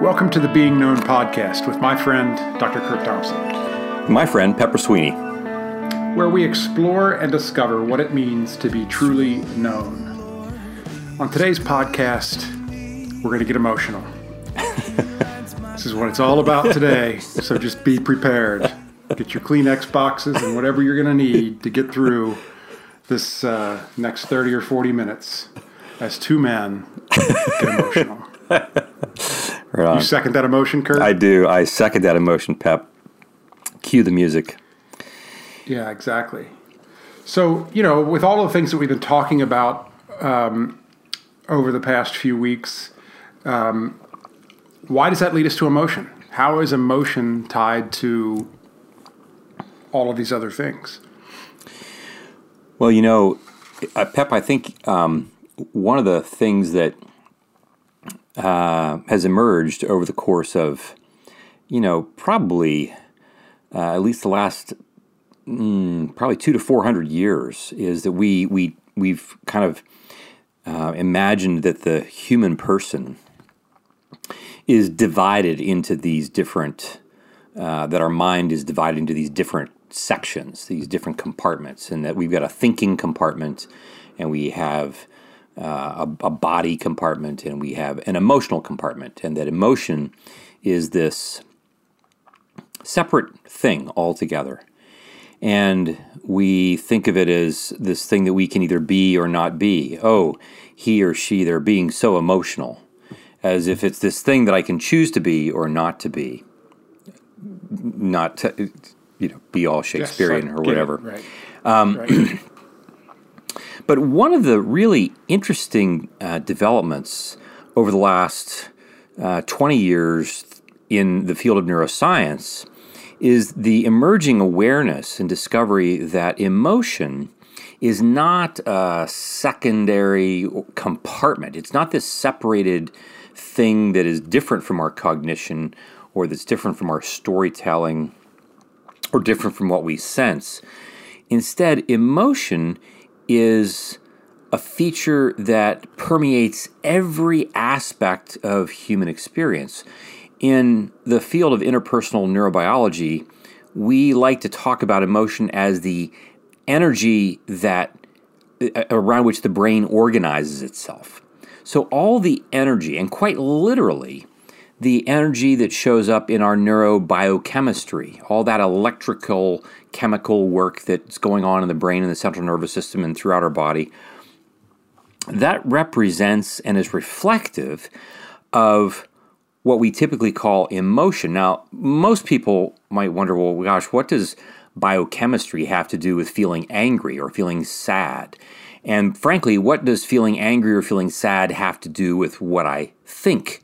Welcome to the Being Known podcast with my friend, Dr. Curt Thompson, My friend Pepper Sweeney. where we explore and discover what it means to be truly known. On today's podcast, we're going to get emotional. this is what it's all about today, so just be prepared. Get your Kleenex boxes and whatever you're going to need to get through this uh, next 30 or 40 minutes as two men get emotional. Right. You second that emotion, Curt? I do. I second that emotion, Pep. Cue the music. Yeah, exactly. So, you know, with all of the things that we've been talking about um, over the past few weeks, um, why does that lead us to emotion? How is emotion tied to all of these other things? Well, you know, uh, Pep, I think um, one of the things that uh, has emerged over the course of, you know, probably uh, at least the last mm, probably two to four hundred years is that we we we've kind of uh, imagined that the human person is divided into these different uh, that our mind is divided into these different sections, these different compartments, and that we've got a thinking compartment, and we have uh, a, a body compartment, and we have an emotional compartment, and that emotion is this separate thing altogether. And we think of it as this thing that we can either be or not be. Oh, he or she, they're being so emotional, as if it's this thing that I can choose to be or not to be. Not to, you know, be all Shakespearean Yes, or get it, whatever. Right. Um, right. But one of the really interesting uh, developments over the last uh, 20 years in the field of neuroscience is the emerging awareness and discovery that emotion is not a secondary compartment. It's not this separated thing that is different from our cognition or that's different from our storytelling or different from what we sense. Instead, emotion is a feature that permeates every aspect of human experience. In the field of interpersonal neurobiology, we like to talk about emotion as the energy that uh, around which the brain organizes itself. So all the energy and quite literally the energy that shows up in our neurobiochemistry, all that electrical chemical work that's going on in the brain and the central nervous system and throughout our body, that represents and is reflective of what we typically call emotion. Now, most people might wonder, well, gosh, what does biochemistry have to do with feeling angry or feeling sad? And frankly, what does feeling angry or feeling sad have to do with what I think?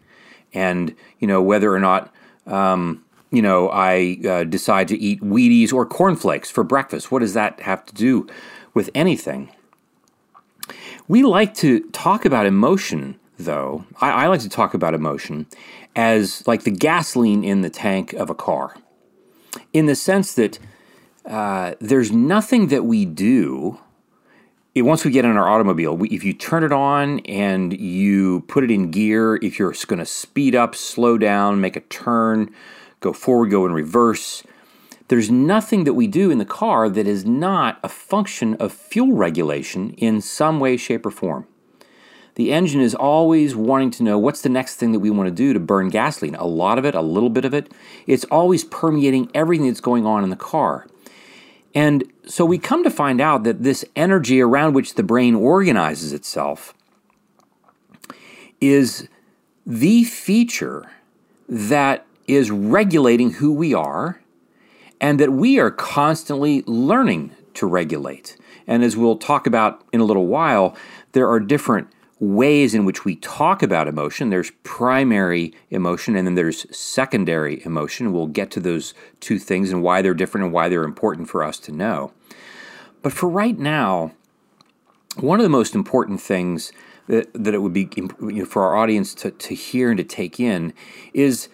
And, you know, whether or not, um, you know, I uh, decide to eat Wheaties or cornflakes for breakfast, what does that have to do with anything? We like to talk about emotion, though. I, I, like to talk about emotion as like the gasoline in the tank of a car, in the sense that uh, there's nothing that we do. Once we get in our automobile, we, if you turn it on and you put it in gear, if you're going to speed up, slow down, make a turn, go forward, go in reverse, there's nothing that we do in the car that is not a function of fuel regulation in some way, shape, or form. The engine is always wanting to know what's the next thing that we want to do to burn gasoline. A lot of it, a little bit of it. It's always permeating everything that's going on in the car. And so we come to find out that this energy around which the brain organizes itself is the feature that is regulating who we are and that we are constantly learning to regulate. And as we'll talk about in a little while, there are different ways in which we talk about emotion. There's primary emotion and then there's secondary emotion. We'll get to those two things and why they're different and why they're important for us to know. But for right now, one of the most important things that, that it would be you know, for our audience to, to hear and to take in is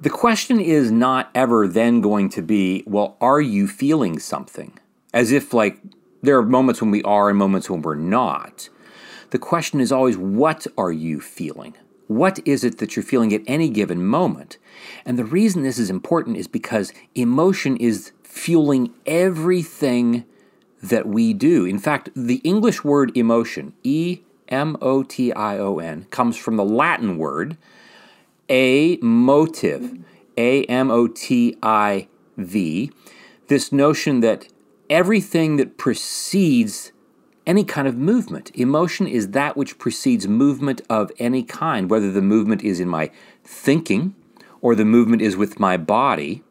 the question is not ever then going to be, well, are you feeling something? As if, like, there are moments when we are and moments when we're not. The question is always, what are you feeling? what is it that you're feeling at any given moment. And the reason this is important is because emotion is fueling everything that we do. In fact, the English word emotion, E M O T I O N, comes from the Latin word a motive, A M O T I V. This notion that everything that precedes any kind of movement, emotion is that which precedes movement of any kind, whether the movement is in my thinking or the movement is with my body.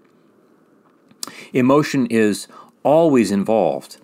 Emotion is always involved.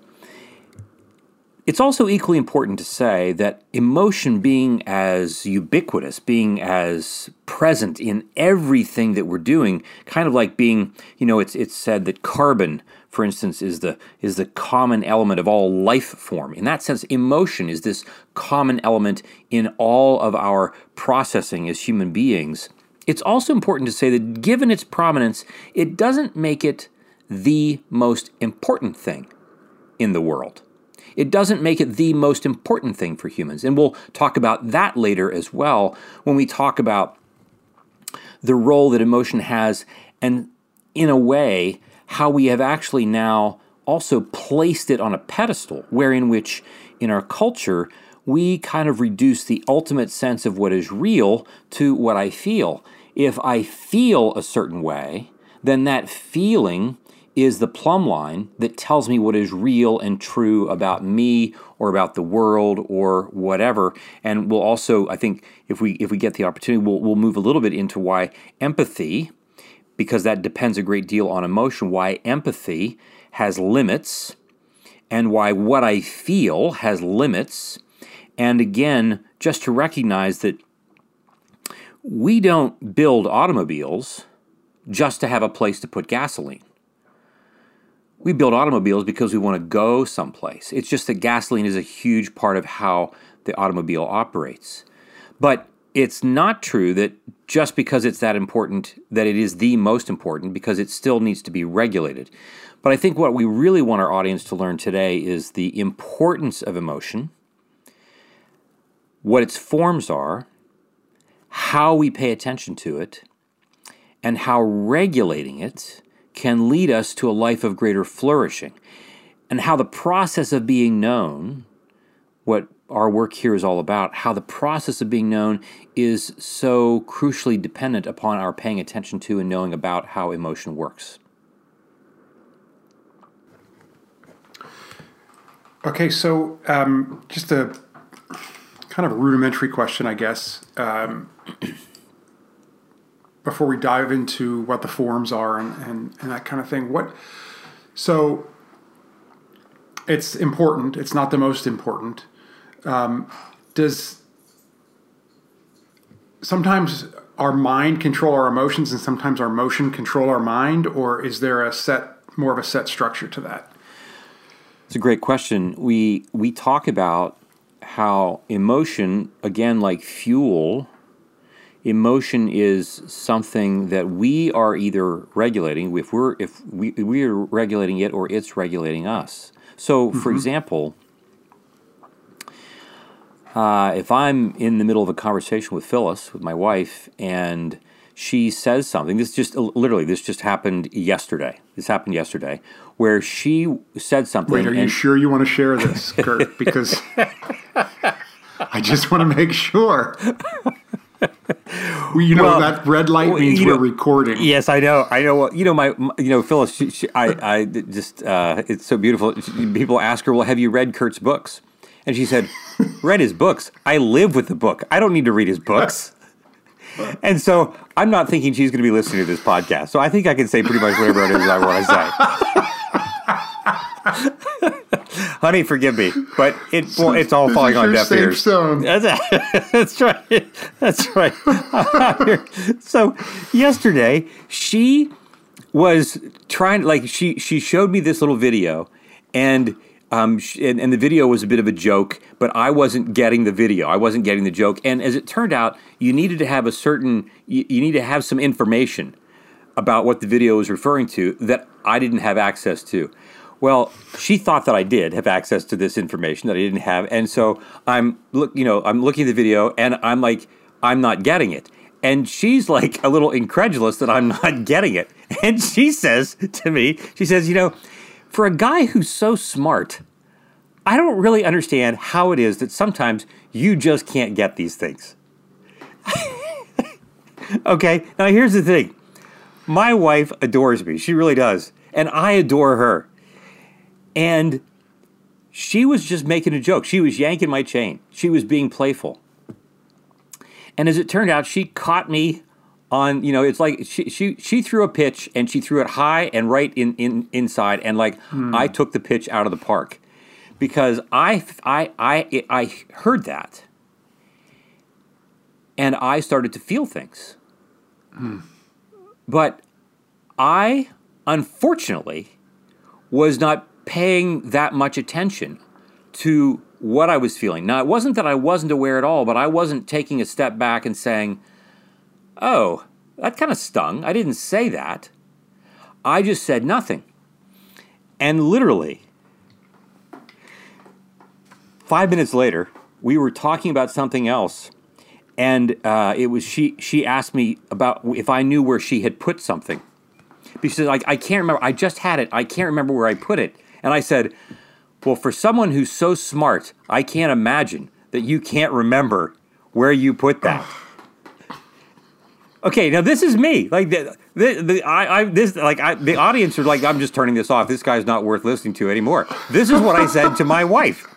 It's also equally important to say that emotion being as ubiquitous, being as present in everything that we're doing, kind of like being, you know, it's it's said that carbon, for instance, is the is the common element of all life form. In that sense, emotion is this common element in all of our processing as human beings. It's also important to say that given its prominence, it doesn't make it the most important thing in the world. It doesn't make it the most important thing for humans. And we'll talk about that later as well when we talk about the role that emotion has and, in a way, how we have actually now also placed it on a pedestal, wherein which in our culture we kind of reduce the ultimate sense of what is real to what I feel. If I feel a certain way, then that feeling is the plumb line that tells me what is real and true about me or about the world or whatever. And we'll also, I think, if we if we get the opportunity, we'll we'll move a little bit into why empathy, because that depends a great deal on emotion, why empathy has limits, and why what I feel has limits. And again, just to recognize that we don't build automobiles just to have a place to put gasoline. We build automobiles because we want to go someplace. It's just that gasoline is a huge part of how the automobile operates. But it's not true that just because it's that important, that it is the most important, because it still needs to be regulated. But I think what we really want our audience to learn today is the importance of emotion, what its forms are, how we pay attention to it, and how regulating it can lead us to a life of greater flourishing. And how the process of being known, what our work here is all about, how the process of being known is so crucially dependent upon our paying attention to and knowing about how emotion works. Okay, so um, just a kind of a rudimentary question, I guess. Um, before we dive into what the forms are and, and, and that kind of thing. What so it's important. It's not the most important. Um, does sometimes our mind control our emotions and sometimes our emotion control our mind, or is there a set more of a set structure to that? It's a great question. We we talk about how emotion, again, like fuel, emotion is something that we are either regulating if we're if we we are regulating it or it's regulating us. So, mm-hmm. for example, uh, if I'm in the middle of a conversation with Phyllis, with my wife, and she says something, this just literally this just happened yesterday. This happened yesterday, where she said something. Wait, are you sure you want to share this, Curt? Because I just want to make sure. You know well, that red light means we're know, recording. Yes, I know. I know. You know my. You know Phyllis. She, she, I. I just. Uh, it's so beautiful. People ask her, "Well, have you read Curt's books?" And she said, "Read his books. I live with the book. I don't need to read his books." and so I'm not thinking she's going to be listening to this podcast. So I think I can say pretty much whatever it is I want to say. honey, forgive me, but it well, it's all falling on deaf ears. That's, that's right. That's right. so yesterday she was trying like she she showed me this little video and um, and, and, the video was a bit of a joke, but I wasn't getting the video. I wasn't getting the joke. And as it turned out, you needed to have a certain, you, you need to have some information about what the video was referring to that I didn't have access to. Well, she thought that I did have access to this information that I didn't have, and so I'm look, you know, I'm looking at the video, and I'm like, I'm not getting it. And she's like a little incredulous that I'm not getting it. And she says to me, she says, you know, for a guy who's so smart, I don't really understand how it is that sometimes you just can't get these things. okay, now here's the thing my wife adores me. She really does. And I adore her. And she was just making a joke. She was yanking my chain. She was being playful. And as it turned out, she caught me on, you know, it's like she she she threw a pitch and she threw it high and right in, in inside and like hmm. I took the pitch out of the park. Because I I I I heard that. And I started to feel things. Hmm. But I, unfortunately, was not paying that much attention to what I was feeling. Now, it wasn't that I wasn't aware at all, but I wasn't taking a step back and saying, oh, that kind of stung. I didn't say that. I just said nothing. And literally, five minutes later, we were talking about something else and uh, it was she. She asked me about if I knew where she had put something. Because like I can't remember. I just had it. I can't remember where I put it. And I said, "Well, for someone who's so smart, I can't imagine that you can't remember where you put that." okay, now this is me. Like the, the, the I, I this like I, the audience are like, "I'm just turning this off. This guy's not worth listening to anymore." This is what I said to my wife.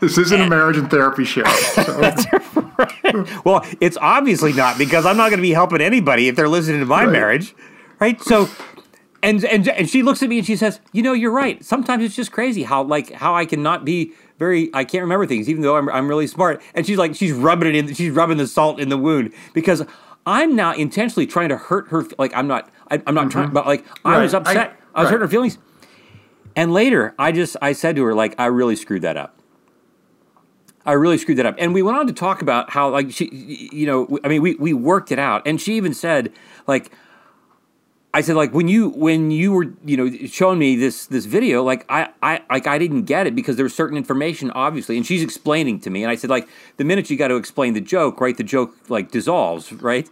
This isn't a marriage and therapy show. So. right. Well, it's obviously not because I'm not going to be helping anybody if they're listening to my Right. marriage, right? So, and and and she looks at me and she says, "You know, you're right. Sometimes it's just crazy how like how I cannot be very I can't remember things even though I'm I'm really smart." And she's like she's rubbing it in she's rubbing the salt in the wound because I'm now intentionally trying to hurt her like I'm not I, I'm not trying mm-hmm. but like I was upset. I, I- was hurting her feelings. And later, I just I said to her like I really screwed that up. I really screwed that up. And we went on to talk about how, like, she, you know, I mean, we, we worked it out. And she even said, like, I said, like, when you when you were, you know, showing me this this video, like, I, I like I didn't get it because there was certain information, obviously. And she's explaining to me, and I said, like, the minute you got to explain the joke, right, the joke like dissolves, right?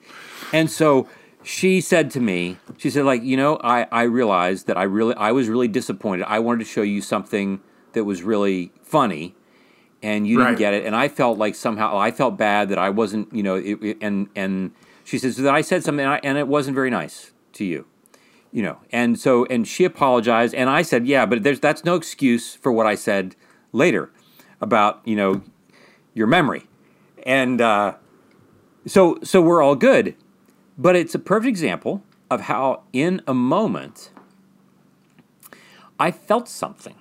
And so she said to me, she said, like, you know, I I realized that I really I was really disappointed. I wanted to show you something that was really funny and you didn't get it and i felt like somehow i felt bad that i wasn't you know it, it- and and she says that i said something and, I, and it wasn't very nice to you you know? And so and she apologized and i said yeah but there's that's no excuse for what i said later about you know your memory. And uh, so so we're all good but it's a perfect example of how in a moment i felt something.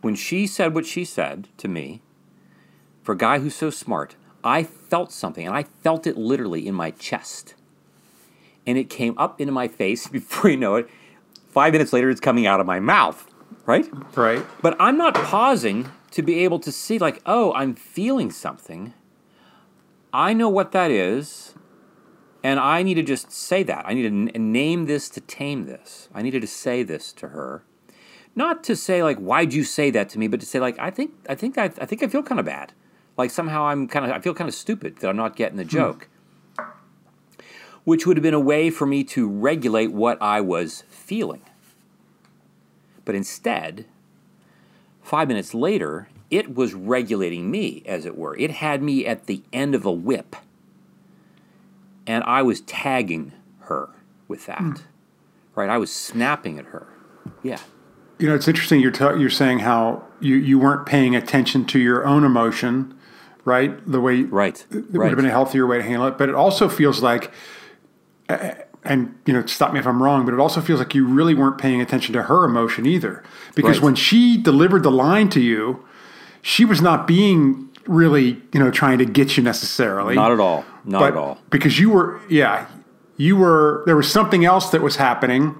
When she said what she said to me, for a guy who's so smart, I felt something, and I felt it literally in my chest. And it came up into my face before you know it. Five minutes later, it's coming out of my mouth, right? Right. But I'm not pausing to be able to see, like, oh, I'm feeling something. I know what that is, and I need to just say that. I need to n- name this to tame this. I needed to say this to her not to say like why'd you say that to me but to say like i think i think i, I think i feel kind of bad like somehow i'm kind of i feel kind of stupid that i'm not getting the hmm. joke which would have been a way for me to regulate what i was feeling but instead five minutes later it was regulating me as it were it had me at the end of a whip and i was tagging her with that hmm. right i was snapping at her yeah You know, it's interesting. You're ta- you're saying how you, you weren't paying attention to your own emotion, right? The way Right. it would have been a healthier way to handle it. But it also feels like, and you know, stop me if I'm wrong, but it also feels like you really weren't paying attention to her emotion either, because Right. when she delivered the line to you, she was not being really you know trying to get you necessarily. Not at all. Not at all. because you were yeah you were there was something else that was happening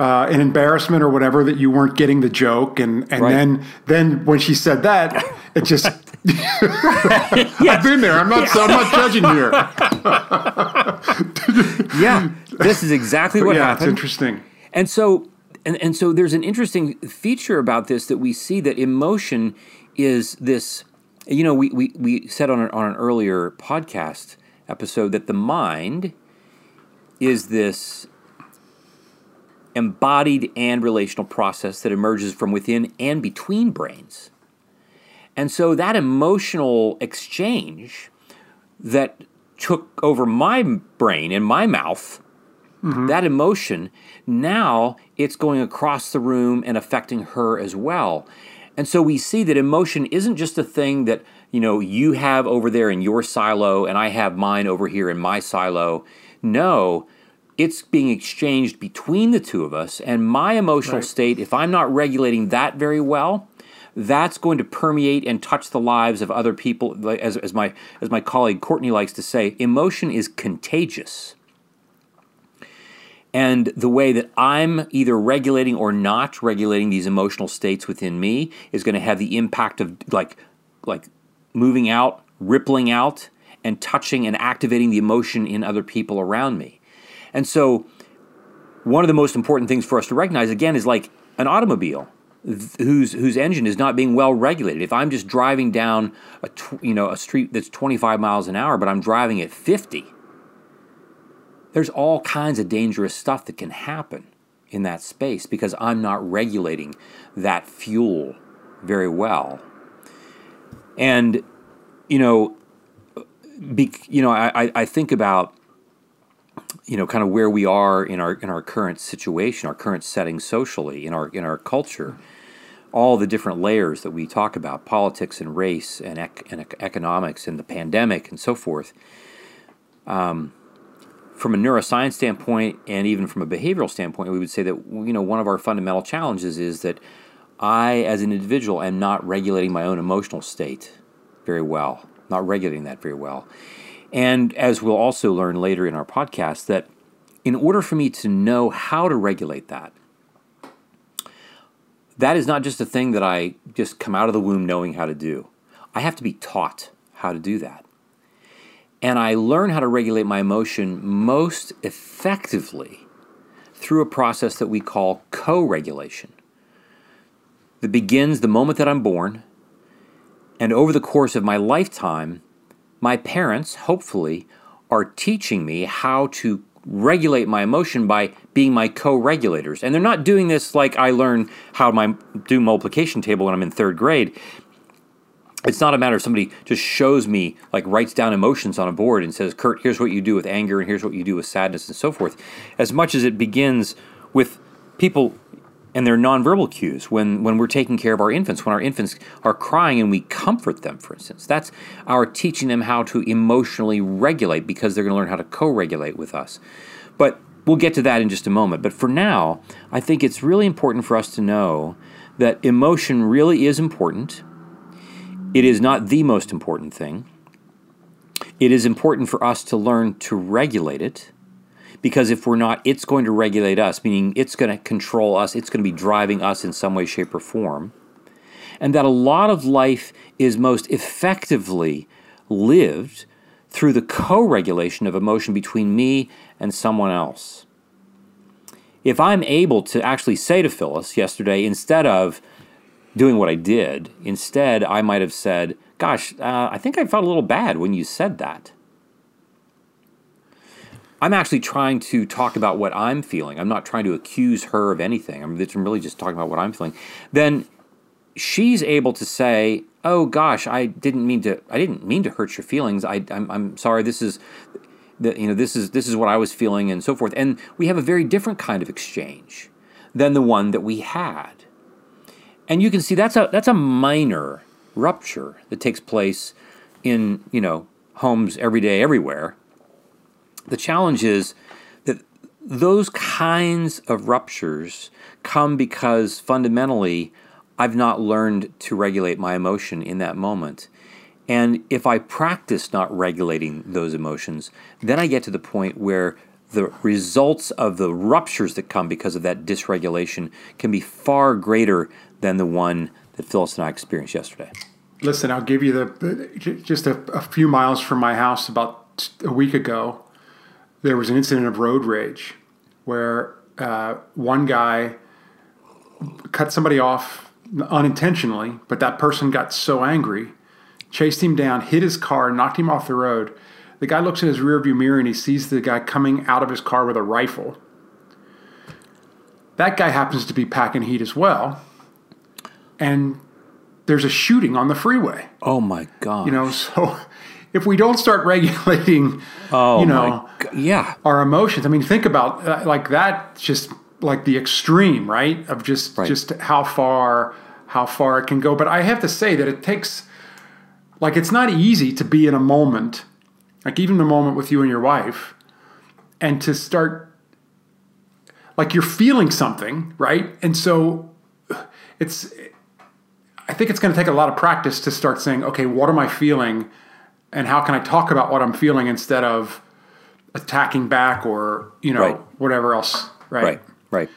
uh, an embarrassment or whatever that you weren't getting the joke. And and Right. then then when she said that it just I've been there. I'm not I'm not judging here. Yeah, this is exactly what happened. yeah it's interesting. And so, and, and so, there's an interesting feature about this that we see that emotion is this You know, we, we, we said on an, on an earlier podcast episode that the mind is this embodied and relational process that emerges from within and between brains. And so that emotional exchange that took over my brain and my mouth, mm-hmm. that emotion, now it's going across the room and affecting her as well. And so we see that emotion isn't just a thing that, you know, you have over there in your silo and I have mine over here in my silo. No, it's being exchanged between the two of us and my emotional right. state if I'm not regulating that very well, that's going to permeate and touch the lives of other people as, as my as my colleague Courtney likes to say, emotion is contagious and the way that I'm either regulating or not regulating these emotional states within me is going to have the impact of like like moving out, rippling out and touching and activating the emotion in other people around me. And so one of the most important things for us to recognize again is like an automobile whose whose engine is not being well regulated. If I'm just driving down a tw- you know a street that's 25 miles an hour but I'm driving at 50 there's all kinds of dangerous stuff that can happen in that space because I'm not regulating that fuel very well. And, you know, uh, be, you know, I, I think about, you know, kind of where we are in our in our current situation, our current setting socially, in our in our culture, all the different layers that we talk about, politics and race and, ec- and economics and the pandemic and so forth. Um, from a neuroscience standpoint and even from a behavioral standpoint, we would say that you know one of our fundamental challenges is that I, as an individual, am not regulating my own emotional state very well, not regulating that very well. And as we'll also learn later in our podcast, that in order for me to know how to regulate that, that is not just a thing that I just come out of the womb knowing how to do. I have to be taught how to do that. And I learn how to regulate my emotion most effectively through a process that we call co regulation. That begins the moment that I'm born, and over the course of my lifetime, my parents, hopefully, are teaching me how to regulate my emotion by being my co-regulators. And they're not doing this like I learn how to do multiplication table when I'm in third grade it's not a matter of somebody just shows me like writes down emotions on a board and says curt here's what you do with anger and here's what you do with sadness and so forth as much as it begins with people and their nonverbal cues when, when we're taking care of our infants when our infants are crying and we comfort them for instance. That's our teaching them how to emotionally regulate because they're going to learn how to co-regulate with us. But we'll get to that in just a moment. But for now i think it's really important for us to know that emotion really is important. It is not the most important thing. It is important for us to learn to regulate it because if we're not, it's going to regulate us, meaning it's going to control us, it's going to be driving us in some way, shape, or form. And that a lot of life is most effectively lived through the co regulation of emotion between me and someone else. If I'm able to actually say to Phyllis yesterday, instead of, doing what I did. Instead, I might have said, Gosh, uh, I think I felt a little bad when you said that. I'm actually trying to talk about what I'm feeling. I'm not trying to accuse her of anything. I'm really just talking about what I'm feeling. Then she's able to say, "Oh gosh, I didn't mean to. I didn't mean to hurt your feelings. I, I'm, I'm sorry. This is, the, you know, this is this is what I was feeling, and so forth." And we have a very different kind of exchange than the one that we had. And you can see that's a that's a minor rupture that takes place in, you know, homes every day everywhere. The challenge is that those kinds of ruptures come because fundamentally I've not learned to regulate my emotion in that moment. And if I practice not regulating those emotions, then I get to the point where the results of the ruptures that come because of that dysregulation can be far greater than the one that Phyllis and I experienced yesterday. Listen, I'll give you the just a, a few miles from my house about a week ago. There was an incident of road rage where uh, one guy cut somebody off unintentionally, but that person got so angry chased him down, hit his car, knocked him off the road. The guy looks in his rearview mirror and he sees the guy coming out of his car with a rifle. That guy happens to be packing heat as well. And there's a shooting on the freeway. Oh my god! You know, so if we don't start regulating, oh you know, yeah, our emotions. I mean, think about uh, like that. Just like the extreme, right? Of just right. just how far how far it can go. But I have to say that it takes like it's not easy to be in a moment, like even the moment with you and your wife, and to start like you're feeling something, right? And so it's I think it's going to take a lot of practice to start saying, okay, what am I feeling? And how can I talk about what I'm feeling instead of attacking back or, you know, right. whatever else, right? Right, right.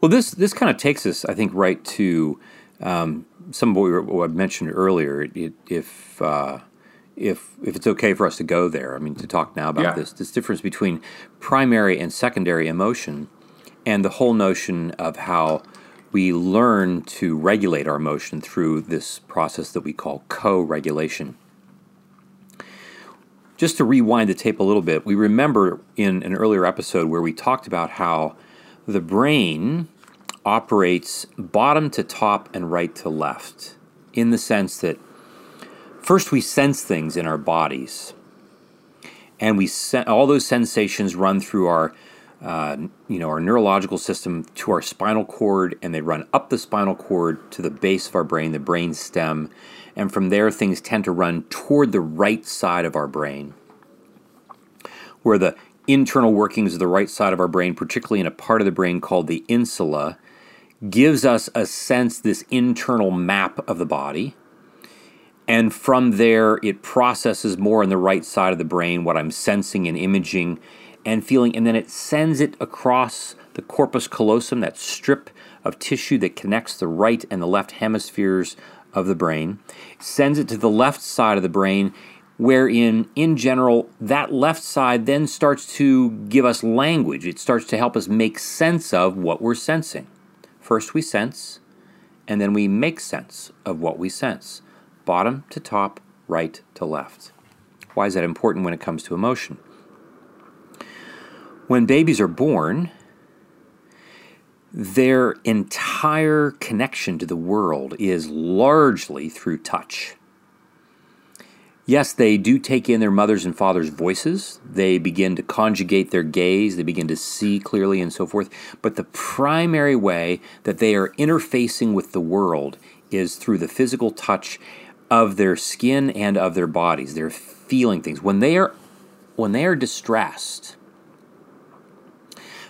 Well, this, this kind of takes us, I think, right to um, some of what, we were, what I mentioned earlier. It, if, uh, if, if it's okay for us to go there, I mean, to talk now about yeah. this, this difference between primary and secondary emotion and the whole notion of how we learn to regulate our emotion through this process that we call co regulation. Just to rewind the tape a little bit, we remember in an earlier episode where we talked about how the brain operates bottom to top and right to left, in the sense that first we sense things in our bodies, and we sen- all those sensations run through our uh, you know, our neurological system to our spinal cord, and they run up the spinal cord to the base of our brain, the brain stem, and from there things tend to run toward the right side of our brain, where the internal workings of the right side of our brain, particularly in a part of the brain called the insula, gives us a sense, this internal map of the body. And from there, it processes more in the right side of the brain what I'm sensing and imaging and feeling, and then it sends it across the corpus callosum, that strip of tissue that connects the right and the left hemispheres of the brain, sends it to the left side of the brain, wherein, in general, that left side then starts to give us language. It starts to help us make sense of what we're sensing. First, we sense, and then we make sense of what we sense bottom to top, right to left. Why is that important when it comes to emotion? When babies are born, their entire connection to the world is largely through touch. Yes, they do take in their mother's and father's voices. They begin to conjugate their gaze. They begin to see clearly and so forth. But the primary way that they are interfacing with the world is through the physical touch of their skin and of their bodies. They're feeling things. When they are, when they are distressed,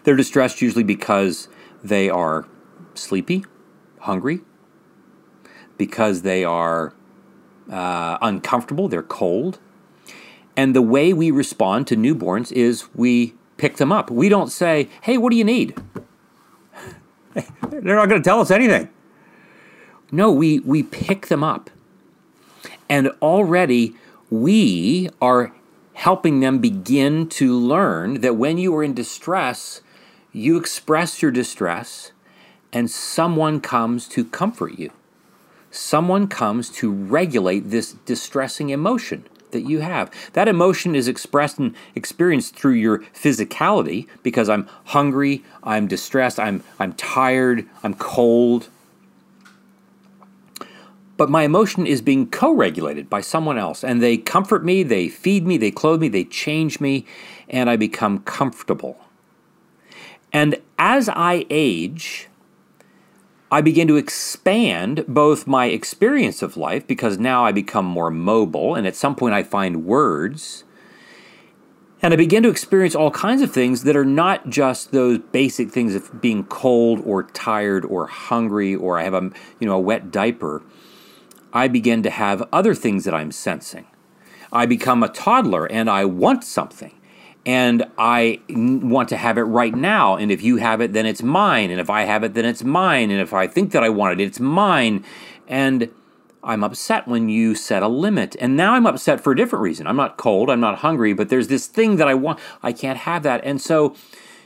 they're distressed usually because they are sleepy, hungry, because they are uh, uncomfortable, they're cold. And the way we respond to newborns is we pick them up. We don't say, hey, what do you need? They're not going to tell us anything. No, we, we pick them up. And already we are helping them begin to learn that when you are in distress, you express your distress, and someone comes to comfort you. Someone comes to regulate this distressing emotion that you have. That emotion is expressed and experienced through your physicality because I'm hungry, I'm distressed, I'm, I'm tired, I'm cold. But my emotion is being co regulated by someone else, and they comfort me, they feed me, they clothe me, they change me, and I become comfortable. And as I age, I begin to expand both my experience of life because now I become more mobile, and at some point I find words. And I begin to experience all kinds of things that are not just those basic things of being cold or tired or hungry or I have a you know a wet diaper. I begin to have other things that I'm sensing. I become a toddler and I want something and I want to have it right now. And if you have it, then it's mine. And if I have it, then it's mine. And if I think that I want it, it's mine. And I'm upset when you set a limit. And now I'm upset for a different reason. I'm not cold, I'm not hungry, but there's this thing that I want. I can't have that. And so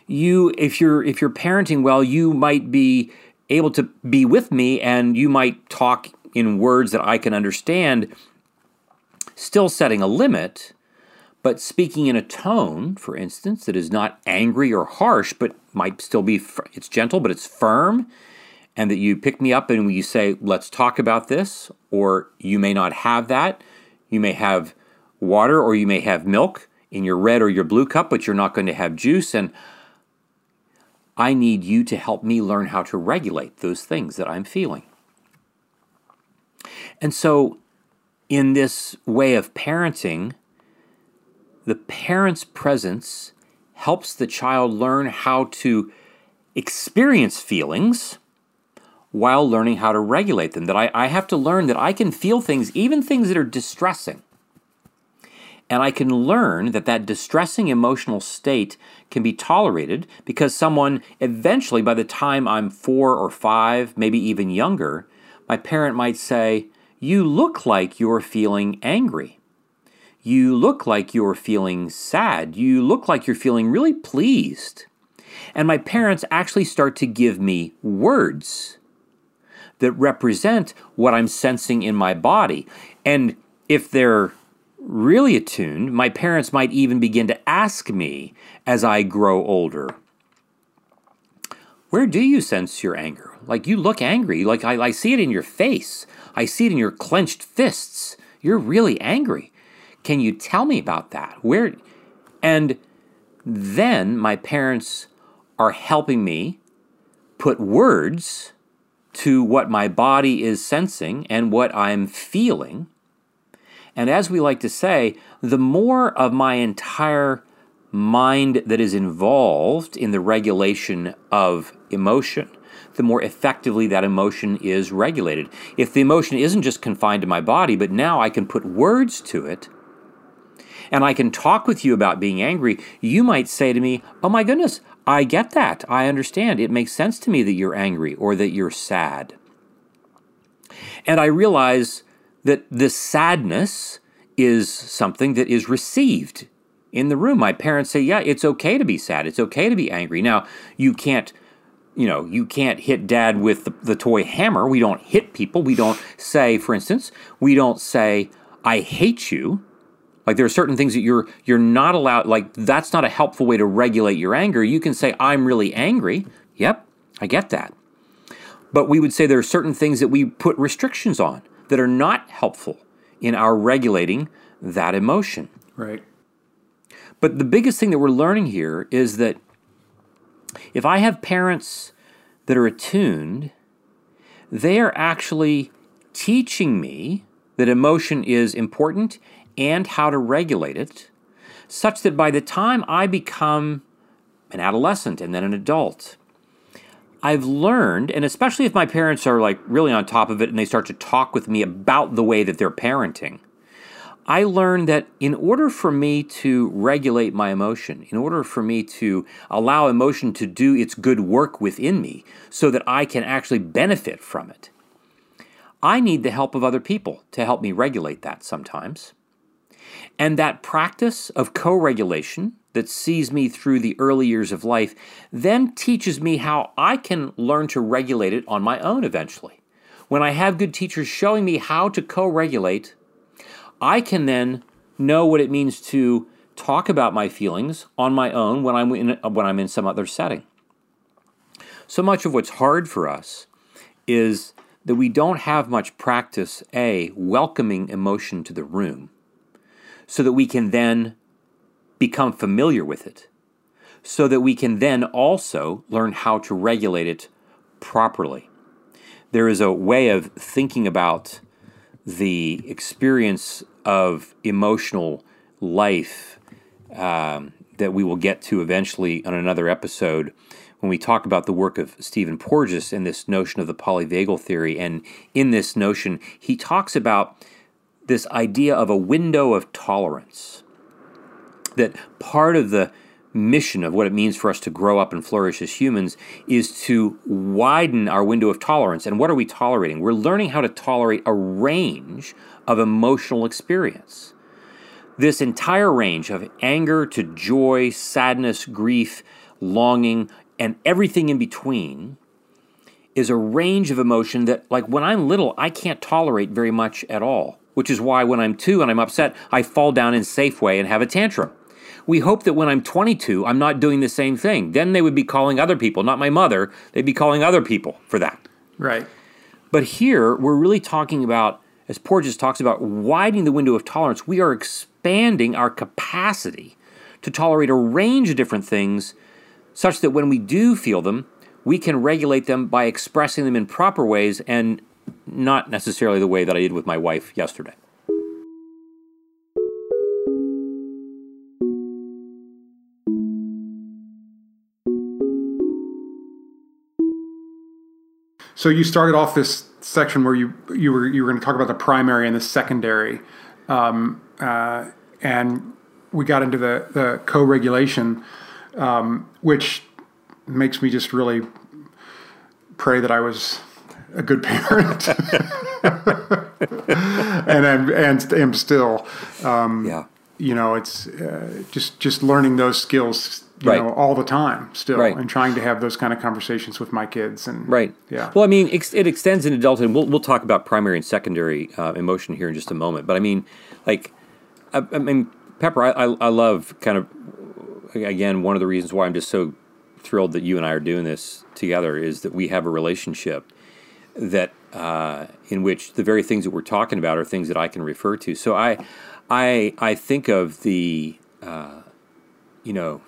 you if you're if you're parenting well, you might be able to be with me and you might talk in words that I can understand, still setting a limit, but speaking in a tone, for instance, that is not angry or harsh, but might still be, it's gentle, but it's firm, and that you pick me up and you say, let's talk about this, or you may not have that. You may have water or you may have milk in your red or your blue cup, but you're not going to have juice. And I need you to help me learn how to regulate those things that I'm feeling. And so, in this way of parenting, the parent's presence helps the child learn how to experience feelings while learning how to regulate them. That I, I have to learn that I can feel things, even things that are distressing. And I can learn that that distressing emotional state can be tolerated because someone eventually, by the time I'm four or five, maybe even younger, my parent might say, You look like you're feeling angry. You look like you're feeling sad. You look like you're feeling really pleased. And my parents actually start to give me words that represent what I'm sensing in my body. And if they're really attuned, my parents might even begin to ask me as I grow older, Where do you sense your anger? Like you look angry. Like I, I see it in your face. I see it in your clenched fists. You're really angry. Can you tell me about that? Where? And then my parents are helping me put words to what my body is sensing and what I'm feeling and as we like to say, the more of my entire mind that is involved in the regulation of emotion, the more effectively that emotion is regulated. If the emotion isn't just confined to my body, but now I can put words to it, and I can talk with you about being angry, you might say to me, Oh my goodness, I get that. I understand. It makes sense to me that you're angry or that you're sad. And I realize that this sadness is something that is received in the room. My parents say, yeah, it's okay to be sad. It's okay to be angry. Now, you can't, you know, you can't hit dad with the, the toy hammer. We don't hit people. We don't say, for instance, we don't say, I hate you. Like there are certain things that you're you're not allowed like that's not a helpful way to regulate your anger. You can say I'm really angry. Yep, I get that. But we would say there are certain things that we put restrictions on that are not helpful in our regulating that emotion. Right. But the biggest thing that we're learning here is that if I have parents that are attuned, they are actually teaching me that emotion is important and how to regulate it, such that by the time I become an adolescent and then an adult, I've learned, and especially if my parents are like really on top of it and they start to talk with me about the way that they're parenting, I learned that in order for me to regulate my emotion, in order for me to allow emotion to do its good work within me so that I can actually benefit from it, I need the help of other people to help me regulate that sometimes. And that practice of co regulation that sees me through the early years of life then teaches me how I can learn to regulate it on my own eventually. When I have good teachers showing me how to co regulate, I can then know what it means to talk about my feelings on my own when I'm in, when I'm in some other setting. So much of what's hard for us is that we don't have much practice, A, welcoming emotion to the room, so that we can then become familiar with it so that we can then also learn how to regulate it properly. There is a way of thinking about the experience of emotional life um, that we will get to eventually on another episode when we talk about the work of Stephen Porges and this notion of the polyvagal theory. And in this notion, he talks about this idea of a window of tolerance that part of the mission of what it means for us to grow up and flourish as humans is to widen our window of tolerance. And what are we tolerating? We're learning how to tolerate a range of emotional experience. This entire range of anger to joy, sadness, grief, longing, and everything in between is a range of emotion that, like when I'm little, I can't tolerate very much at all, which is why when I'm two and I'm upset, I fall down in Safeway and have a tantrum. We hope that when I'm 22, I'm not doing the same thing. Then they would be calling other people, not my mother, they'd be calling other people for that. Right. But here, we're really talking about, as Porges talks about, widening the window of tolerance. We are expanding our capacity to tolerate a range of different things such that when we do feel them, we can regulate them by expressing them in proper ways and not necessarily the way that I did with my wife yesterday. So you started off this section where you you were you were going to talk about the primary and the secondary, um, uh, and we got into the the co-regulation, um, which makes me just really pray that I was a good parent, and I'm, and am still. Um, Yeah. You know, it's uh, just just learning those skills. You Right. know, all the time still, Right. and trying to have those kind of conversations with my kids. And Right. Yeah. Well, I mean, ex- it extends in adulthood. and We'll we'll talk about primary and secondary uh, emotion here in just a moment. But I mean, like, I, I mean, Pepper, I, I I love kind of again one of the reasons why I'm just so thrilled that you and I are doing this together is that we have a relationship that uh, in which the very things that we're talking about are things that I can refer to. So I I I think of the uh, you know.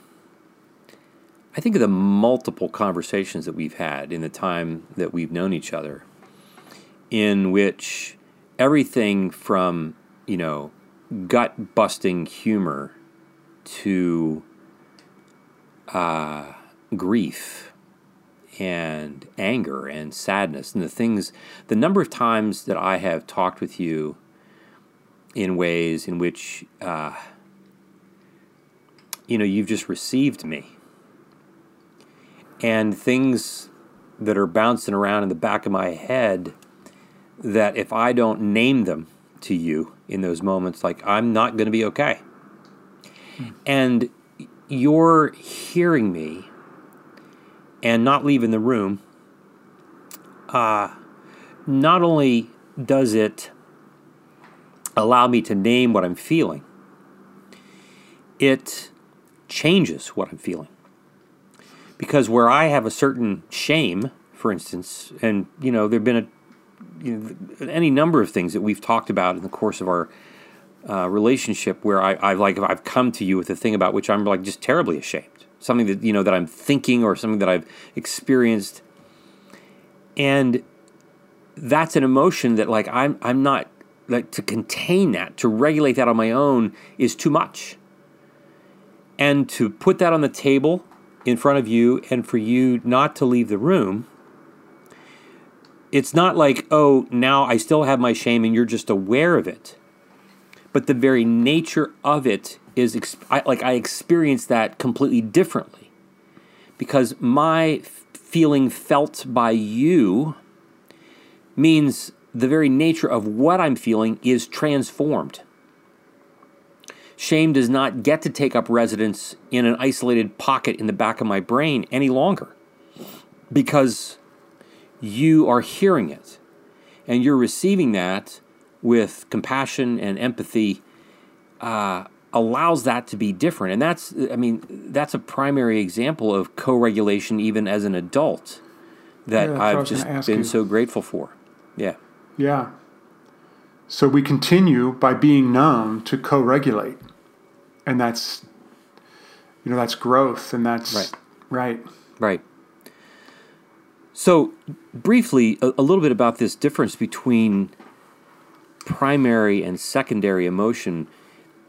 I think of the multiple conversations that we've had in the time that we've known each other, in which everything from, you know, gut busting humor to uh, grief and anger and sadness. And the things, the number of times that I have talked with you in ways in which, uh, you know, you've just received me. And things that are bouncing around in the back of my head that if I don't name them to you in those moments, like I'm not going to be okay. And you're hearing me and not leaving the room. Uh, not only does it allow me to name what I'm feeling, it changes what I'm feeling because where I have a certain shame, for instance, and you know, there've been a you know, any number of things that we've talked about in the course of our uh, relationship where I, I've like I've come to you with a thing about which I'm like just terribly ashamed, something that you know that I'm thinking or something that I've experienced, and that's an emotion that like I'm I'm not like to contain that to regulate that on my own is too much, and to put that on the table in front of you and for you not to leave the room, it's not like, oh, now I still have my shame and you're just aware of it. But the very nature of it is I, like I experience that completely differently because my f- feeling felt by you means the very nature of what I'm feeling is transformed. Shame does not get to take up residence in an isolated pocket in the back of my brain any longer because you are hearing it and you're receiving that with compassion and empathy uh, allows that to be different and that's i mean that's a primary example of co-regulation even as an adult that Yeah, i've just been you. so grateful for yeah Yeah. So we continue by being known to co-regulate, and that's, you know, that's growth, and that's Right. right. Right. So, briefly, a, a little bit about this difference between primary and secondary emotion.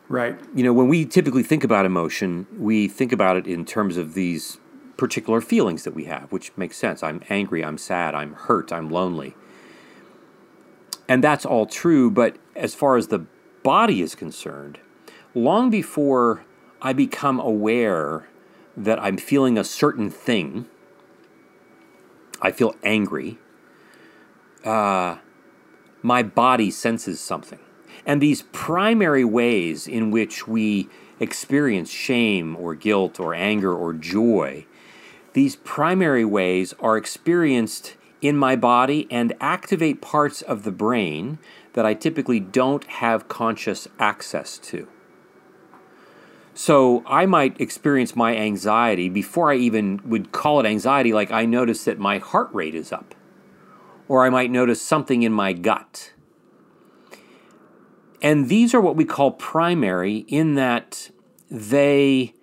Right. You know, when we typically think about emotion, we think about it in terms of these particular feelings that we have, which makes sense. I'm angry, I'm sad, I'm hurt, I'm lonely. And that's all true, but as far as the body is concerned, long before I become aware that I'm feeling a certain thing, I feel angry, uh, my body senses something. And these primary ways in which we experience shame or guilt or anger or joy, these primary ways are experienced in my body and activate parts of the brain that I typically don't have conscious access to. So I might experience my anxiety before I even would call it anxiety, like I notice that my heart rate is up, or I might notice something in my gut. And these are what we call primary, in that they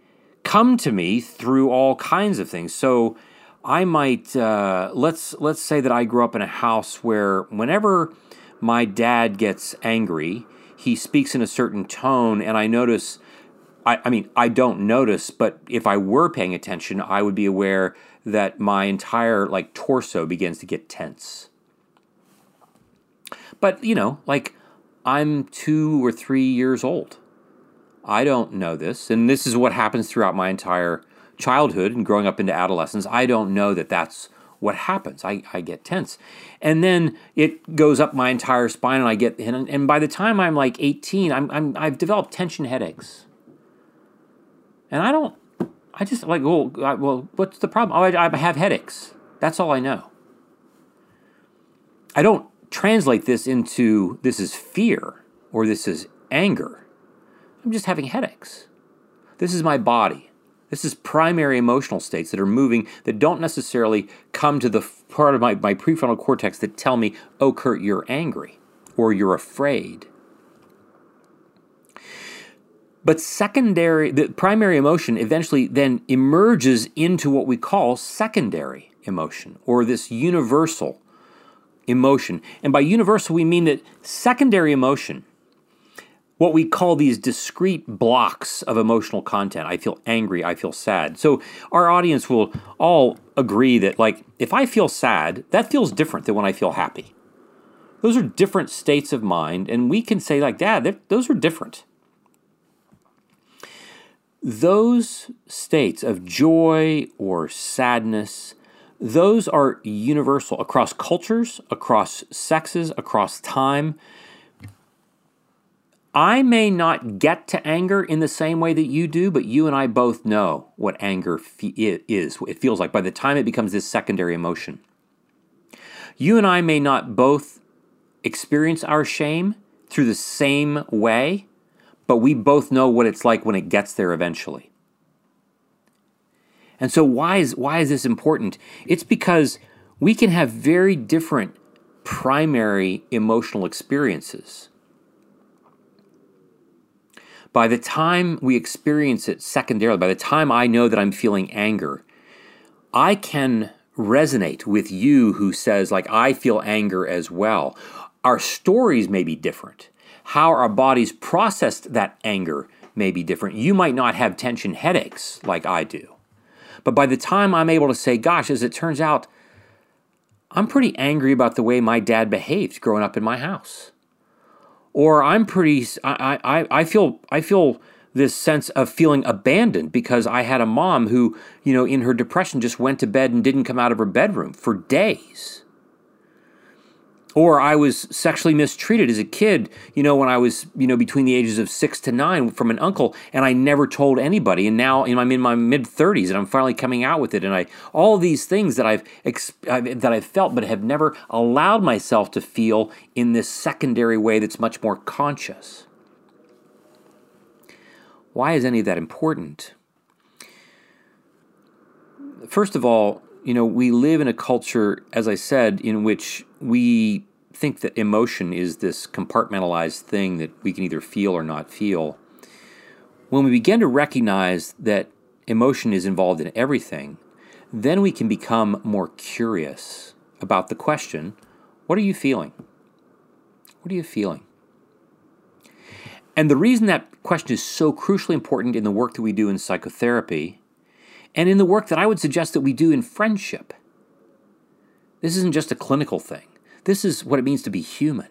come to me through all kinds of things. So I might uh, let's let's say that I grew up in a house where whenever my dad gets angry, he speaks in a certain tone, and I notice. I, I mean, I don't notice, but if I were paying attention, I would be aware that my entire like torso begins to get tense. But you know, like I'm two or three years old. I don't know this, and this is what happens throughout my entire childhood and growing up into adolescence. I don't know that that's what happens. I, I get tense. And then it goes up my entire spine and I get, and, and by the time I'm like 18, I'm, I'm, I've developed tension headaches. And I don't, I just like, well, I, well what's the problem? Oh, I, I have headaches. That's all I know. I don't translate this into this is fear or this is anger. I'm just having headaches. This is my body. This is primary emotional states that are moving that don't necessarily come to the part of my, my prefrontal cortex that tell me, oh, Curt, you're angry or you're afraid. But secondary, the primary emotion eventually then emerges into what we call secondary emotion or this universal emotion. And by universal, we mean that secondary emotion what we call these discrete blocks of emotional content. I feel angry, I feel sad. So our audience will all agree that like if I feel sad, that feels different than when I feel happy. Those are different states of mind and we can say like dad, those are different. Those states of joy or sadness, those are universal across cultures, across sexes, across time. I may not get to anger in the same way that you do, but you and I both know what anger is. It feels like by the time it becomes this secondary emotion. You and I may not both experience our shame through the same way, but we both know what it's like when it gets there eventually. And so why is why is this important? It's because we can have very different primary emotional experiences by the time we experience it secondarily, by the time I know that I'm feeling anger, I can resonate with you who says, like, I feel anger as well. Our stories may be different. How our bodies processed that anger may be different. You might not have tension headaches like I do. But by the time I'm able to say, gosh, as it turns out, I'm pretty angry about the way my dad behaved growing up in my house. Or I'm pretty I, I, I feel I feel this sense of feeling abandoned because I had a mom who, you know, in her depression just went to bed and didn't come out of her bedroom for days or I was sexually mistreated as a kid, you know, when I was, you know, between the ages of six to nine from an uncle, and I never told anybody. And now you know, I'm in my mid 30s, and I'm finally coming out with it. And I all these things that I've that I've felt, but have never allowed myself to feel in this secondary way that's much more conscious. Why is any of that important? First of all, you know, we live in a culture, as I said, in which we think that emotion is this compartmentalized thing that we can either feel or not feel. When we begin to recognize that emotion is involved in everything, then we can become more curious about the question what are you feeling? What are you feeling? And the reason that question is so crucially important in the work that we do in psychotherapy and in the work that I would suggest that we do in friendship. This isn't just a clinical thing, this is what it means to be human.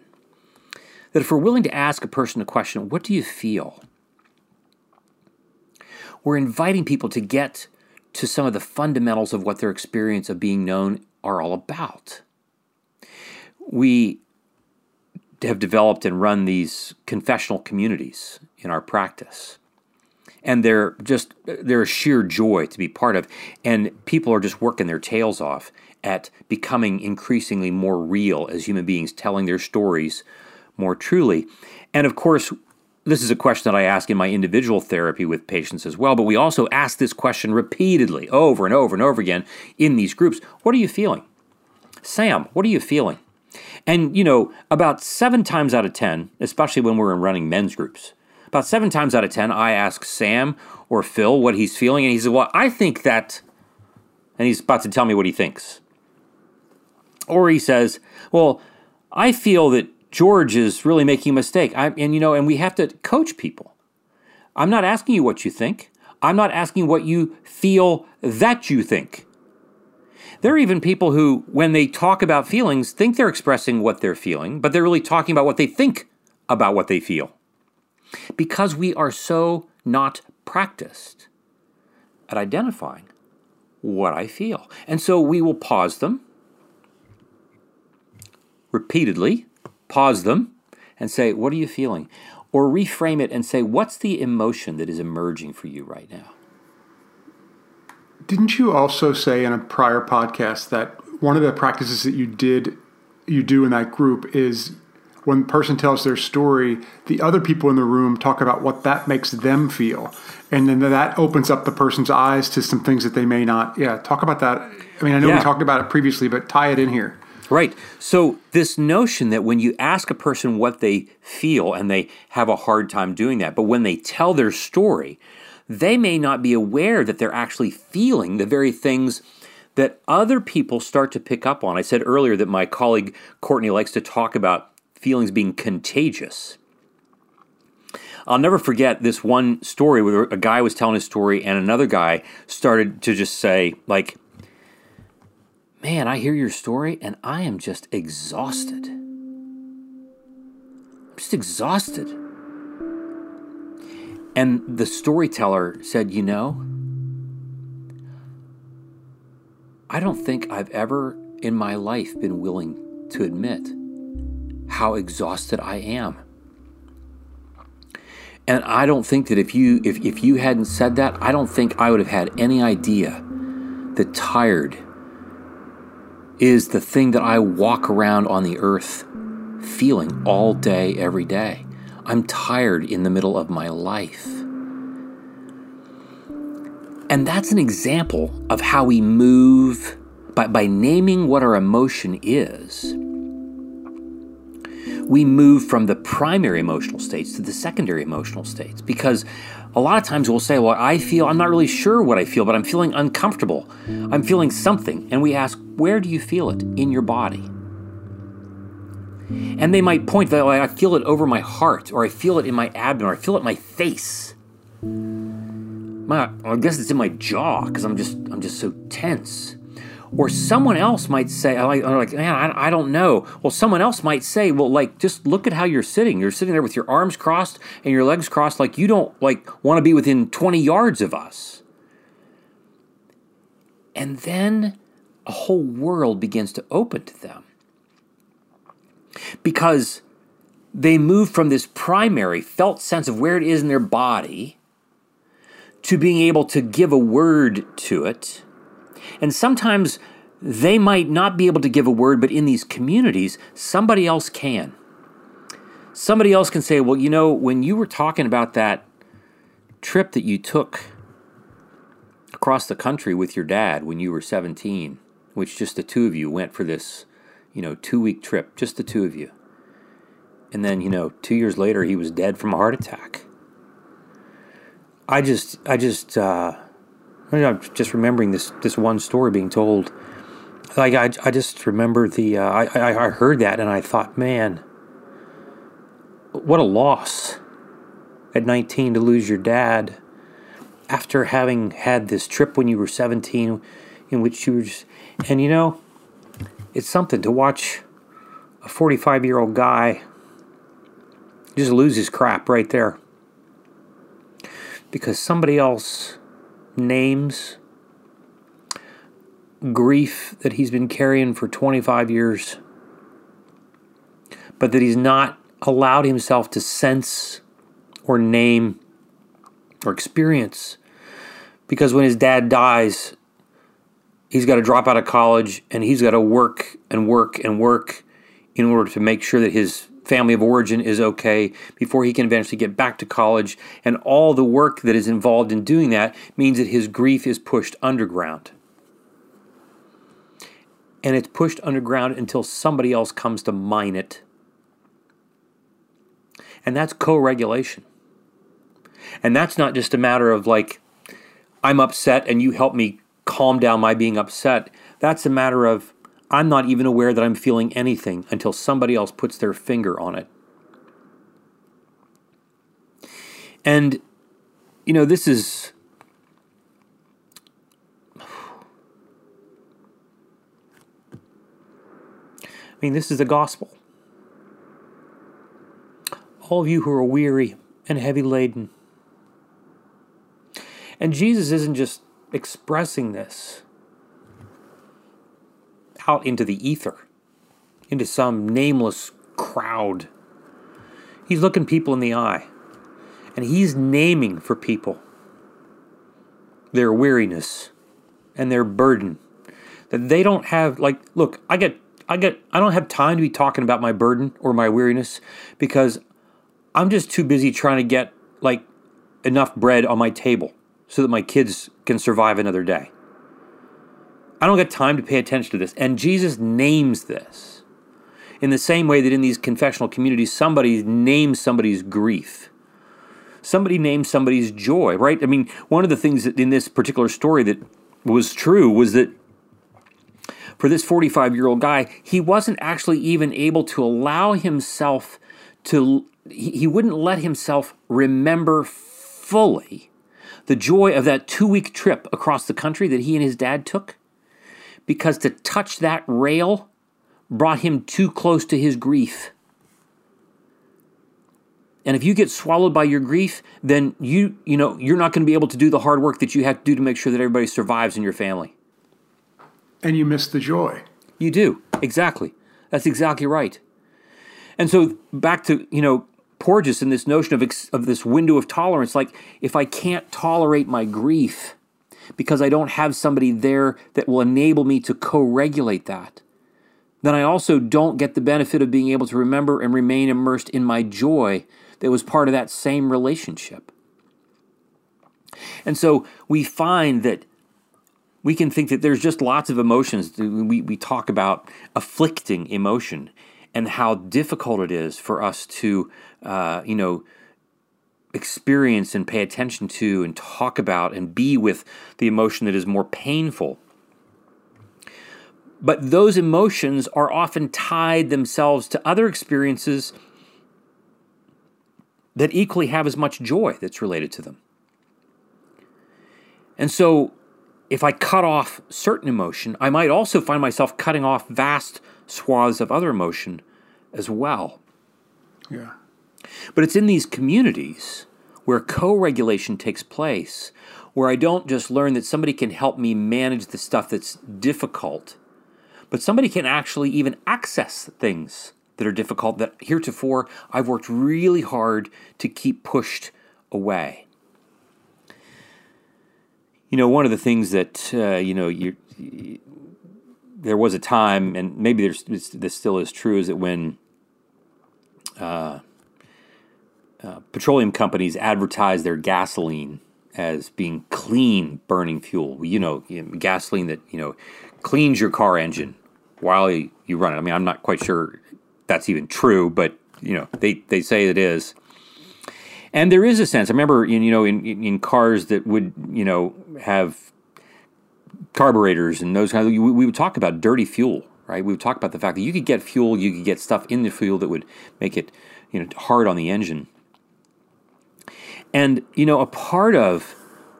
That if we're willing to ask a person a question, what do you feel? We're inviting people to get to some of the fundamentals of what their experience of being known are all about. We have developed and run these confessional communities in our practice and they're just they're a sheer joy to be part of and people are just working their tails off at becoming increasingly more real as human beings, telling their stories more truly. And of course, this is a question that I ask in my individual therapy with patients as well, but we also ask this question repeatedly, over and over and over again in these groups. What are you feeling? Sam, what are you feeling? And, you know, about seven times out of 10, especially when we're running men's groups, about seven times out of 10, I ask Sam or Phil what he's feeling, and he says, Well, I think that, and he's about to tell me what he thinks. Or he says, Well, I feel that George is really making a mistake. I, and, you know, and we have to coach people. I'm not asking you what you think. I'm not asking what you feel that you think. There are even people who, when they talk about feelings, think they're expressing what they're feeling, but they're really talking about what they think about what they feel. Because we are so not practiced at identifying what I feel. And so we will pause them repeatedly, pause them, and say, What are you feeling? Or reframe it and say, What's the emotion that is emerging for you right now? Didn't you also say in a prior podcast that one of the practices that you did you do in that group is when the person tells their story, the other people in the room talk about what that makes them feel. And then that opens up the person's eyes to some things that they may not. Yeah, talk about that. I mean, I know yeah. we talked about it previously, but tie it in here. Right. So, this notion that when you ask a person what they feel and they have a hard time doing that, but when they tell their story, they may not be aware that they're actually feeling the very things that other people start to pick up on. I said earlier that my colleague Courtney likes to talk about feelings being contagious. I'll never forget this one story where a guy was telling his story and another guy started to just say, like, man, I hear your story and I am just exhausted. I'm just exhausted. And the storyteller said, you know, I don't think I've ever in my life been willing to admit how exhausted I am. And I don't think that if you if, if you hadn't said that, I don't think I would have had any idea that tired is the thing that I walk around on the earth feeling all day, every day. I'm tired in the middle of my life. And that's an example of how we move by, by naming what our emotion is we move from the primary emotional states to the secondary emotional states because a lot of times we'll say, Well, I feel, I'm not really sure what I feel, but I'm feeling uncomfortable. I'm feeling something. And we ask, Where do you feel it in your body? And they might point that like, I feel it over my heart, or I feel it in my abdomen, or I feel it in my face. My, I guess it's in my jaw because I'm just I'm just so tense. Or someone else might say, like, like man, I, I don't know. Well, someone else might say, well, like, just look at how you're sitting. You're sitting there with your arms crossed and your legs crossed, like you don't like want to be within 20 yards of us. And then a whole world begins to open to them because they move from this primary felt sense of where it is in their body to being able to give a word to it and sometimes they might not be able to give a word, but in these communities, somebody else can. Somebody else can say, well, you know, when you were talking about that trip that you took across the country with your dad when you were 17, which just the two of you went for this, you know, two week trip, just the two of you. And then, you know, two years later, he was dead from a heart attack. I just, I just, uh, I'm just remembering this this one story being told. Like I, I just remember the uh, I I heard that and I thought, man, what a loss at 19 to lose your dad after having had this trip when you were 17 in which you were just and you know it's something to watch a 45 year old guy just lose his crap right there because somebody else names, grief that he's been carrying for 25 years, but that he's not allowed himself to sense or name or experience. Because when his dad dies, he's got to drop out of college and he's got to work and work and work in order to make sure that his family of origin is okay before he can eventually get back to college. And all the work that is involved in doing that means that his grief is pushed underground. And it's pushed underground until somebody else comes to mine it. And that's co regulation. And that's not just a matter of like, I'm upset and you help me calm down my being upset. That's a matter of I'm not even aware that I'm feeling anything until somebody else puts their finger on it. And, you know, this is. I mean, this is the gospel. All of you who are weary and heavy laden. And Jesus isn't just expressing this out into the ether, into some nameless crowd. He's looking people in the eye, and he's naming for people their weariness and their burden that they don't have like look i get i get i don't have time to be talking about my burden or my weariness because i'm just too busy trying to get like enough bread on my table so that my kids can survive another day I don't get time to pay attention to this. And Jesus names this in the same way that in these confessional communities, somebody names somebody's grief. Somebody names somebody's joy, right? I mean, one of the things that in this particular story that was true was that for this 45 year old guy, he wasn't actually even able to allow himself to, he wouldn't let himself remember fully the joy of that two week trip across the country that he and his dad took because to touch that rail brought him too close to his grief. And if you get swallowed by your grief, then you you know you're not going to be able to do the hard work that you have to do to make sure that everybody survives in your family. And you miss the joy. You do. Exactly. That's exactly right. And so back to, you know, Porges and this notion of, ex- of this window of tolerance like if I can't tolerate my grief, because I don't have somebody there that will enable me to co regulate that, then I also don't get the benefit of being able to remember and remain immersed in my joy that was part of that same relationship. And so we find that we can think that there's just lots of emotions. We, we talk about afflicting emotion and how difficult it is for us to, uh, you know, experience and pay attention to and talk about and be with the emotion that is more painful. But those emotions are often tied themselves to other experiences that equally have as much joy that's related to them. And so, if I cut off certain emotion, I might also find myself cutting off vast swaths of other emotion as well. Yeah. But it's in these communities where co regulation takes place, where I don't just learn that somebody can help me manage the stuff that's difficult, but somebody can actually even access things that are difficult that heretofore I've worked really hard to keep pushed away. You know, one of the things that, uh, you know, you, there was a time, and maybe this still is true, is that when uh, uh, petroleum companies advertise their gasoline as being clean burning fuel. You know, gasoline that you know cleans your car engine while you, run it. I mean, I'm not quite sure that's even true, but you know, they they say it is. And there is a sense. I remember, in, you know, in, in cars that would, you know, have carburetors and those kind of. We, we would talk about dirty fuel, right? We would talk about the fact that you could get fuel, you could get stuff in the fuel that would make it, you know, hard on the engine. And, you know, a part of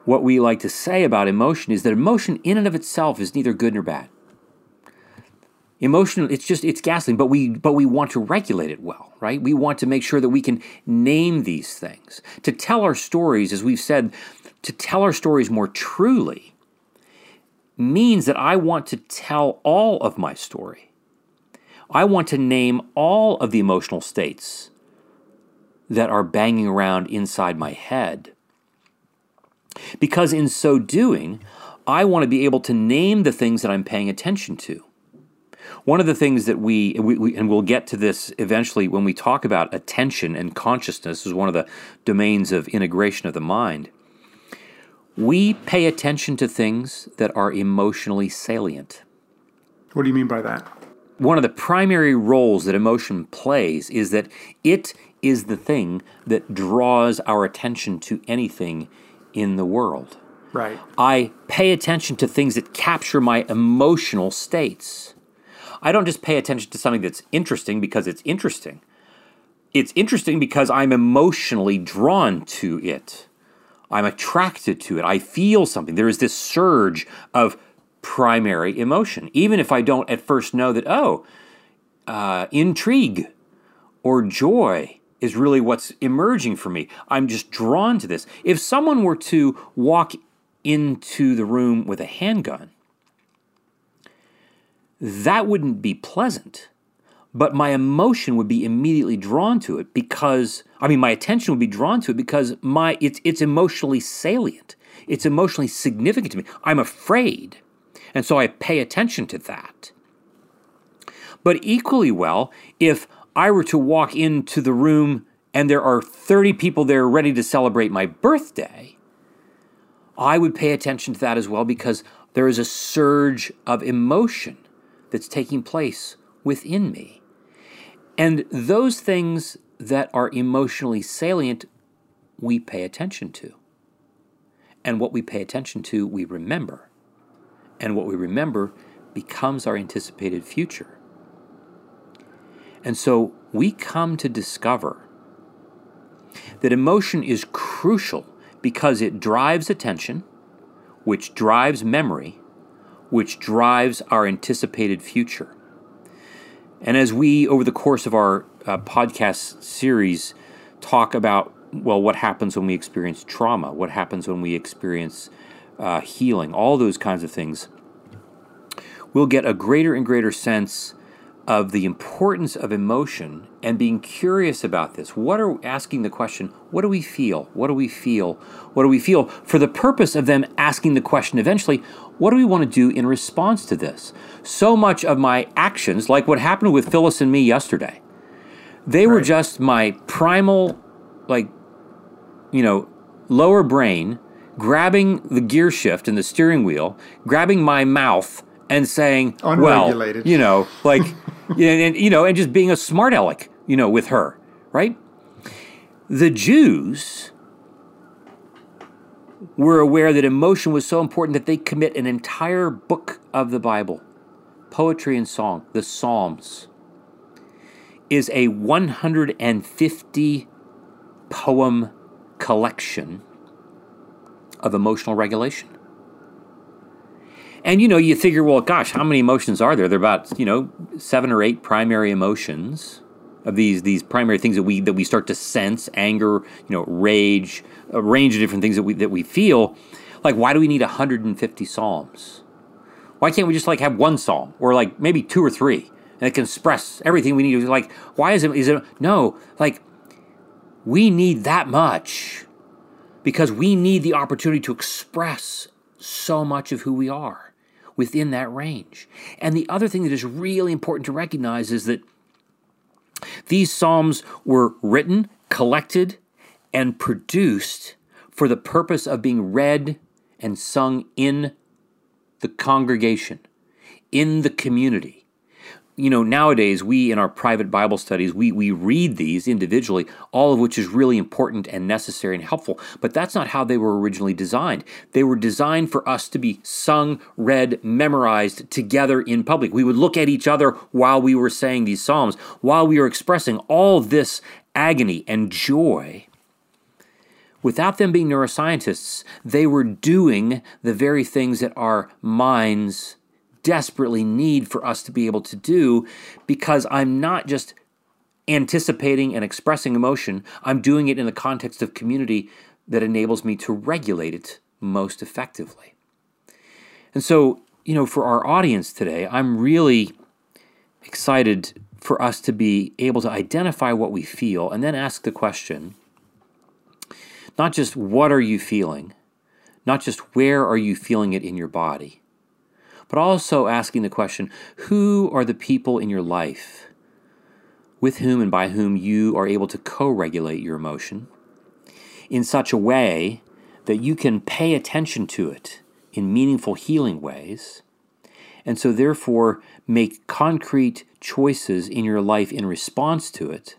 what we like to say about emotion is that emotion in and of itself is neither good nor bad. Emotion, it's just it's gasoline, but we but we want to regulate it well, right? We want to make sure that we can name these things. To tell our stories, as we've said, to tell our stories more truly means that I want to tell all of my story. I want to name all of the emotional states that are banging around inside my head. Because in so doing, I want to be able to name the things that I'm paying attention to. One of the things that we, we, we, and we'll get to this eventually when we talk about attention and consciousness is one of the domains of integration of the mind. We pay attention to things that are emotionally salient. What do you mean by that? One of the primary roles that emotion plays is that it is the thing that draws our attention to anything in the world. Right. I pay attention to things that capture my emotional states. I don't just pay attention to something that's interesting because it's interesting. It's interesting because I'm emotionally drawn to it. I'm attracted to it. I feel something. There is this surge of primary emotion, even if I don't at first know that, oh, uh, intrigue or joy is really what's emerging for me. I'm just drawn to this. If someone were to walk into the room with a handgun, that wouldn't be pleasant. But my emotion would be immediately drawn to it because I mean my attention would be drawn to it because my it's it's emotionally salient. It's emotionally significant to me. I'm afraid. And so I pay attention to that. But equally well, if I were to walk into the room and there are 30 people there ready to celebrate my birthday, I would pay attention to that as well because there is a surge of emotion that's taking place within me. And those things that are emotionally salient, we pay attention to. And what we pay attention to, we remember. And what we remember becomes our anticipated future. And so we come to discover that emotion is crucial because it drives attention, which drives memory, which drives our anticipated future. And as we, over the course of our uh, podcast series, talk about, well, what happens when we experience trauma, what happens when we experience uh, healing, all those kinds of things, we'll get a greater and greater sense of the importance of emotion and being curious about this. What are asking the question, what do we feel? What do we feel? What do we feel? For the purpose of them asking the question eventually, what do we want to do in response to this? So much of my actions, like what happened with Phyllis and me yesterday, they right. were just my primal, like, you know, lower brain grabbing the gear shift and the steering wheel, grabbing my mouth and saying, well, you know, like, and, and, you know, and just being a smart aleck, you know, with her, right? The Jews were aware that emotion was so important that they commit an entire book of the Bible, poetry and song, the Psalms, is a 150 poem collection of emotional regulation. And you know, you figure, well, gosh, how many emotions are there? There are about you know seven or eight primary emotions of these these primary things that we that we start to sense: anger, you know, rage, a range of different things that we that we feel. Like, why do we need 150 psalms? Why can't we just like have one psalm or like maybe two or three, and it can express everything we need? Like, why is it? Is it no? Like, we need that much because we need the opportunity to express so much of who we are within that range. And the other thing that is really important to recognize is that these Psalms were written, collected, and produced for the purpose of being read and sung in the congregation, in the community you know, nowadays we in our private Bible studies, we, we read these individually, all of which is really important and necessary and helpful. But that's not how they were originally designed. They were designed for us to be sung, read, memorized together in public. We would look at each other while we were saying these Psalms, while we were expressing all this agony and joy. Without them being neuroscientists, they were doing the very things that our minds desperately need for us to be able to do because I'm not just anticipating and expressing emotion, I'm doing it in the context of community that enables me to regulate it most effectively. And so, you know, for our audience today, I'm really excited for us to be able to identify what we feel and then ask the question not just what are you feeling, not just where are you feeling it in your body, but also asking the question who are the people in your life with whom and by whom you are able to co regulate your emotion in such a way that you can pay attention to it in meaningful healing ways, and so therefore make concrete choices in your life in response to it,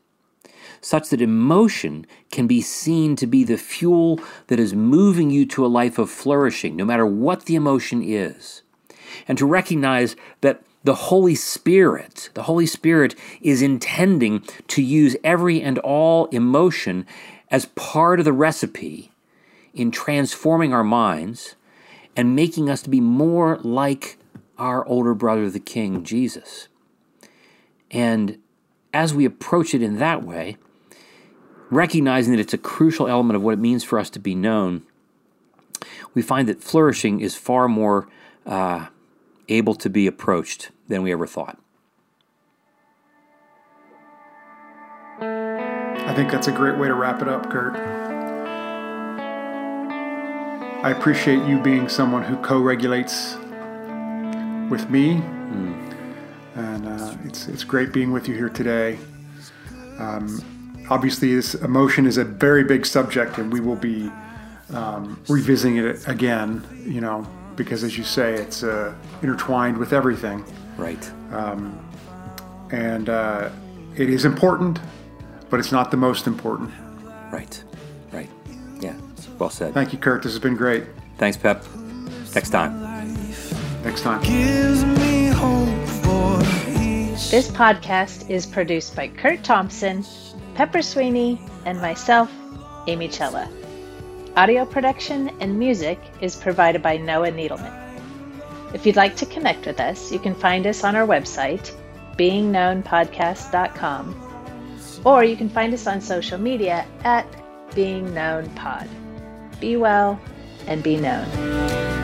such that emotion can be seen to be the fuel that is moving you to a life of flourishing, no matter what the emotion is, and to recognize that the Holy Spirit, the Holy Spirit is intending to use every and all emotion as part of the recipe in transforming our minds and making us to be more like our older brother, the King, Jesus. And as we approach it in that way, recognizing that it's a crucial element of what it means for us to be known, we find that flourishing is far more uh, able to be approached than we ever thought. I think that's a great way to wrap it up, Curt. I appreciate you being someone who co regulates with me. Mm. And uh, it's, it's great being with you here today. Um, obviously, this emotion is a very big subject, and we will be um, revisiting it again, you know, because as you say, it's uh, intertwined with everything. Right. Um, and uh, it is important, but it's not the most important. Right. Right. Yeah. Well said. Thank you, Curt. This has been great. Thanks, Pep. Next time. Next time. This podcast is produced by Curt Thompson, Pepper Sweeney, and myself, Amy Cella. Audio production and music is provided by Noah Needleman. If you'd like to connect with us, you can find us on our website, beingknownpodcast.com, or you can find us on social media at Being Known Pod. Be well and be known.